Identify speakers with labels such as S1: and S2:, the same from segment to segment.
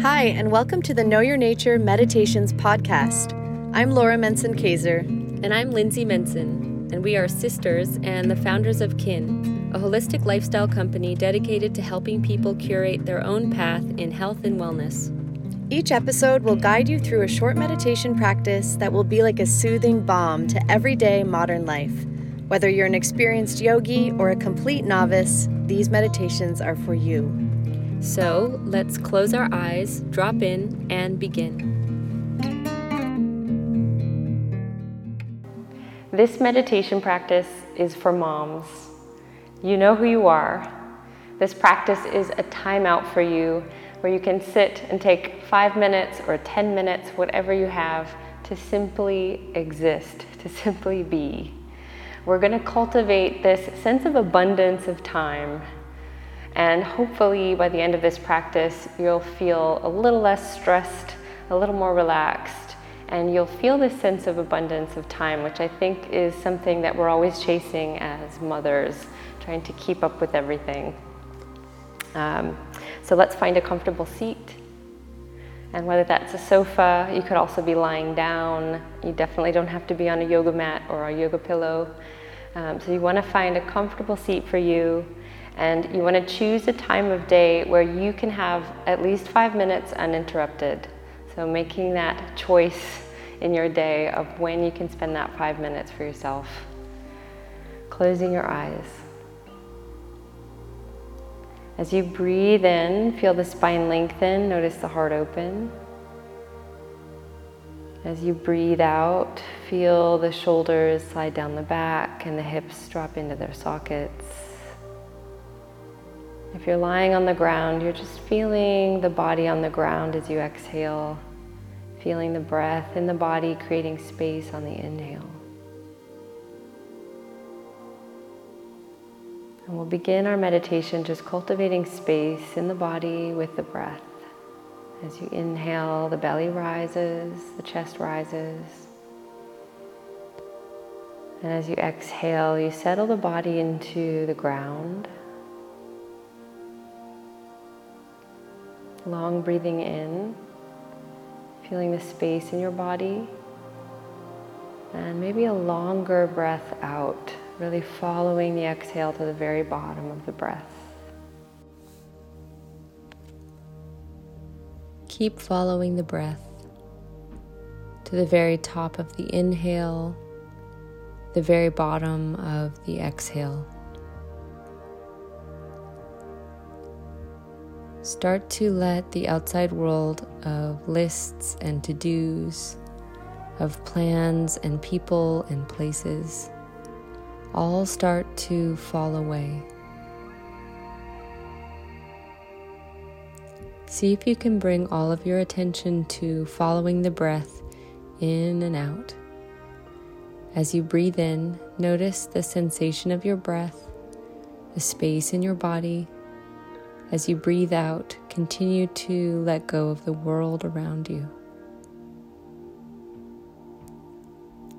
S1: Hi, and welcome to the Know Your Nature Meditations podcast. I'm Laura Menson Kaiser.
S2: And I'm Lindsay Menson, and we are sisters and the founders of Kyn, a holistic lifestyle company dedicated to helping people curate their own path in health and wellness.
S1: Each episode will guide you through a short meditation practice that will be like a soothing balm to everyday modern life. Whether you're an experienced yogi or a complete novice, these meditations are for you.
S2: So let's close our eyes, drop in, and begin. This meditation practice is for moms. You know who you are. This practice is a timeout for you where you can sit and take five minutes or 10 minutes, whatever you have, to simply exist, to simply be. We're going to cultivate this sense of abundance of time and hopefully, by the end of this practice, you'll feel a little less stressed, a little more relaxed, and you'll feel this sense of abundance of time, which I think is something that we're always chasing as mothers, trying to keep up with everything. Um, so let's find a comfortable seat. And whether that's a sofa, you could also be lying down. You definitely don't have to be on a yoga mat or a yoga pillow. Um, so you want to find a comfortable seat for you and you want to choose a time of day where you can have at least five minutes uninterrupted. So, making that choice in your day of when you can spend that five minutes for yourself. Closing your eyes. As you breathe in, feel the spine lengthen, notice the heart open. As you breathe out, feel the shoulders slide down the back and the hips drop into their sockets. If you're lying on the ground, you're just feeling the body on the ground as you exhale, feeling the breath in the body creating space on the inhale. And we'll begin our meditation just cultivating space in the body with the breath. As you inhale, the belly rises, the chest rises. And as you exhale, you settle the body into the ground. Long breathing in, feeling the space in your body, and maybe a longer breath out, really following the exhale to the very bottom of the breath. Keep following the breath to the very top of the inhale, the very bottom of the exhale. Start to let the outside world of lists and to dos, of plans and people and places, all start to fall away. See if you can bring all of your attention to following the breath in and out. As you breathe in, notice the sensation of your breath, the space in your body as you breathe out, continue to let go of the world around you.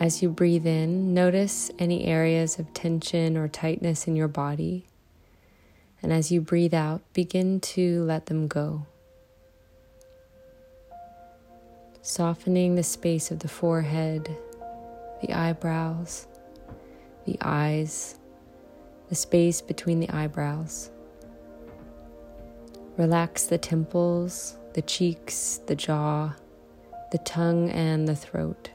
S2: As you breathe in, notice any areas of tension or tightness in your body. And as you breathe out, begin to let them go. Softening the space of the forehead, the eyebrows, the eyes, the space between the eyebrows. Relax the temples, the cheeks, the jaw, the tongue, and the throat.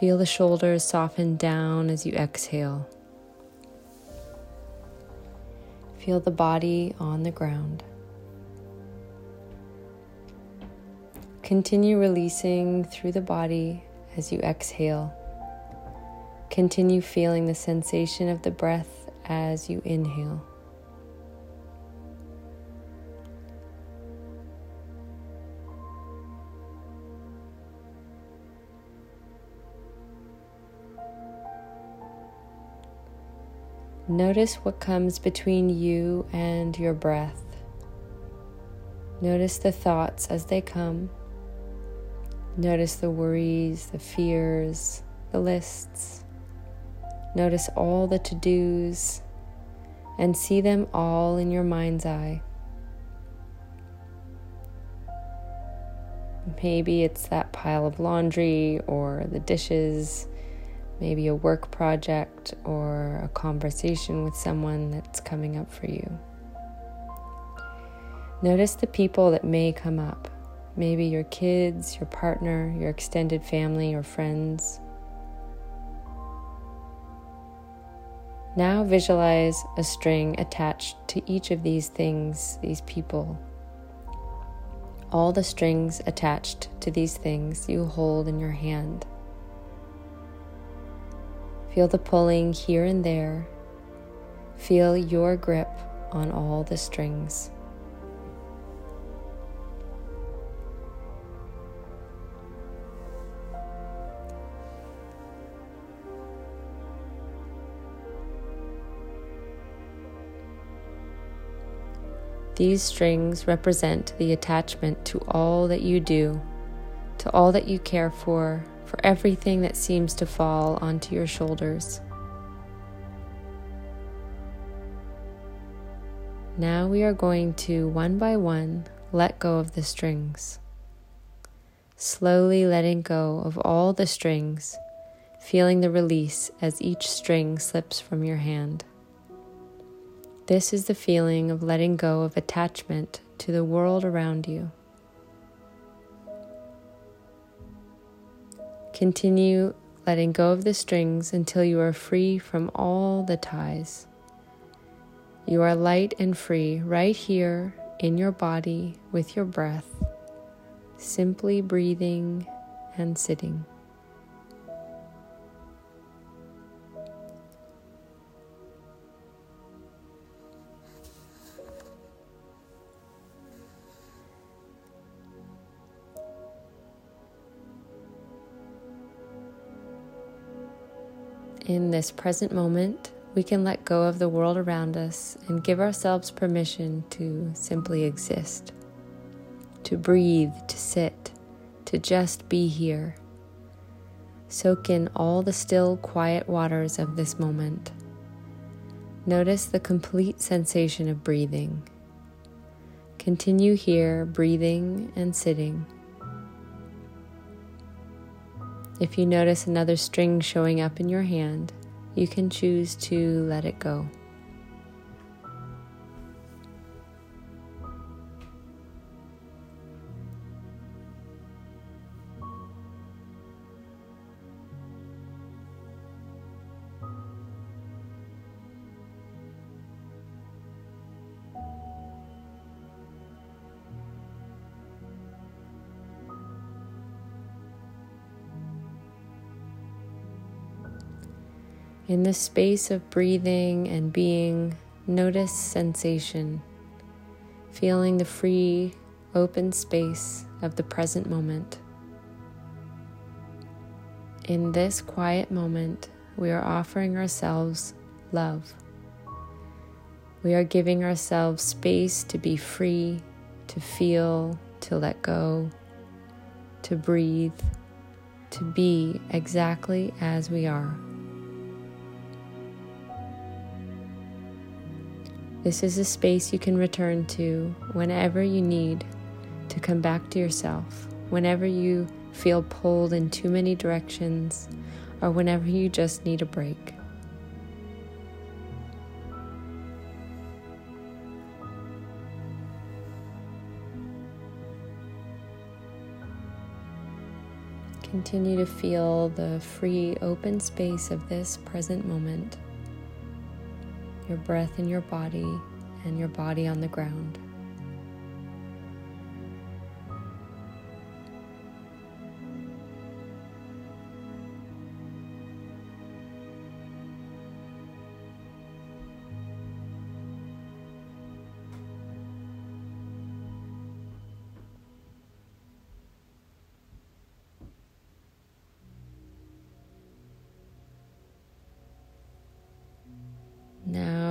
S2: Feel the shoulders soften down as you exhale. Feel the body on the ground. Continue releasing through the body as you exhale. Continue feeling the sensation of the breath as you inhale. Notice what comes between you and your breath. Notice the thoughts as they come. Notice the worries, the fears, the lists. Notice all the to dos and see them all in your mind's eye. Maybe it's that pile of laundry or the dishes, maybe a work project or a conversation with someone that's coming up for you. Notice the people that may come up. Maybe your kids, your partner, your extended family, or friends. Now visualize a string attached to each of these things, these people. All the strings attached to these things you hold in your hand. Feel the pulling here and there. Feel your grip on all the strings. These strings represent the attachment to all that you do, to all that you care for, for everything that seems to fall onto your shoulders. Now we are going to, one by one, let go of the strings. Slowly letting go of all the strings, feeling the release as each string slips from your hand. This is the feeling of letting go of attachment to the world around you. Continue letting go of the strings until you are free from all the ties. You are light and free right here in your body with your breath, simply breathing and sitting. In this present moment, we can let go of the world around us and give ourselves permission to simply exist, to breathe, to sit, to just be here. Soak in all the still, quiet waters of this moment. Notice the complete sensation of breathing. Continue here, breathing and sitting. If you notice another string showing up in your hand, you can choose to let it go. In this space of breathing and being, notice sensation, feeling the free, open space of the present moment. In this quiet moment, we are offering ourselves love. We are giving ourselves space to be free, to feel, to let go, to breathe, to be exactly as we are. This is a space you can return to whenever you need to come back to yourself, whenever you feel pulled in too many directions, or whenever you just need a break. Continue to feel the free, open space of this present moment your breath in your body and your body on the ground.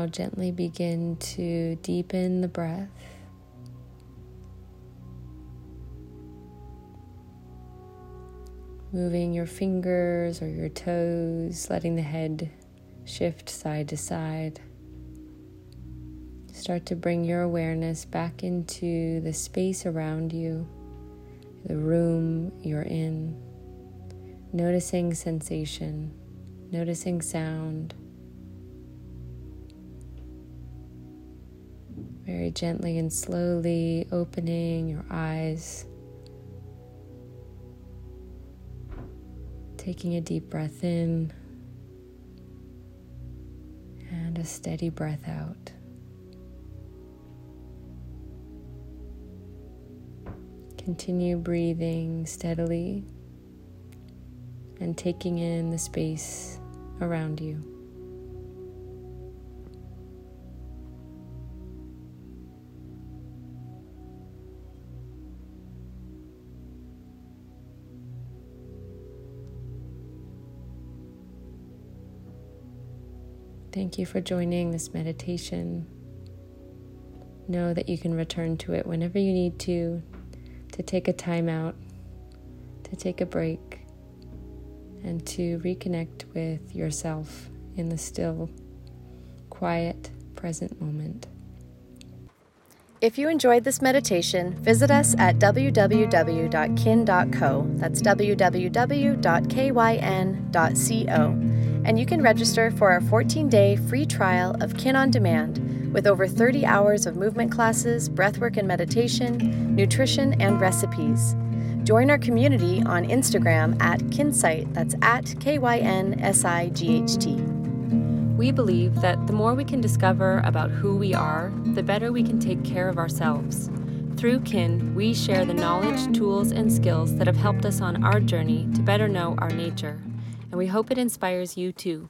S2: Gently begin to deepen the breath. Moving your fingers or your toes, letting the head shift side to side. Start to bring your awareness back into the space around you the room you're in, noticing sensation, noticing sound. Very gently and slowly opening your eyes. Taking a deep breath in and a steady breath out. Continue breathing steadily and taking in the space around you. Thank you for joining this meditation. Know that you can return to it whenever you need to, to take a time out, to take a break, and to reconnect with yourself in the still, quiet, present moment.
S1: If you enjoyed this meditation, visit us at www.kyn.co. That's www.kyn.co and you can register for our 14 day free trial of Kyn on Demand with over 30 hours of movement classes, breathwork and meditation, nutrition, and recipes. Join our community on Instagram at Kynsight, that's at K Y N S I G H T.
S2: We believe that the more we can discover about who we are, the better we can take care of ourselves. Through Kyn, we share the knowledge, tools, and skills that have helped us on our journey to better know our nature and we hope it inspires you too.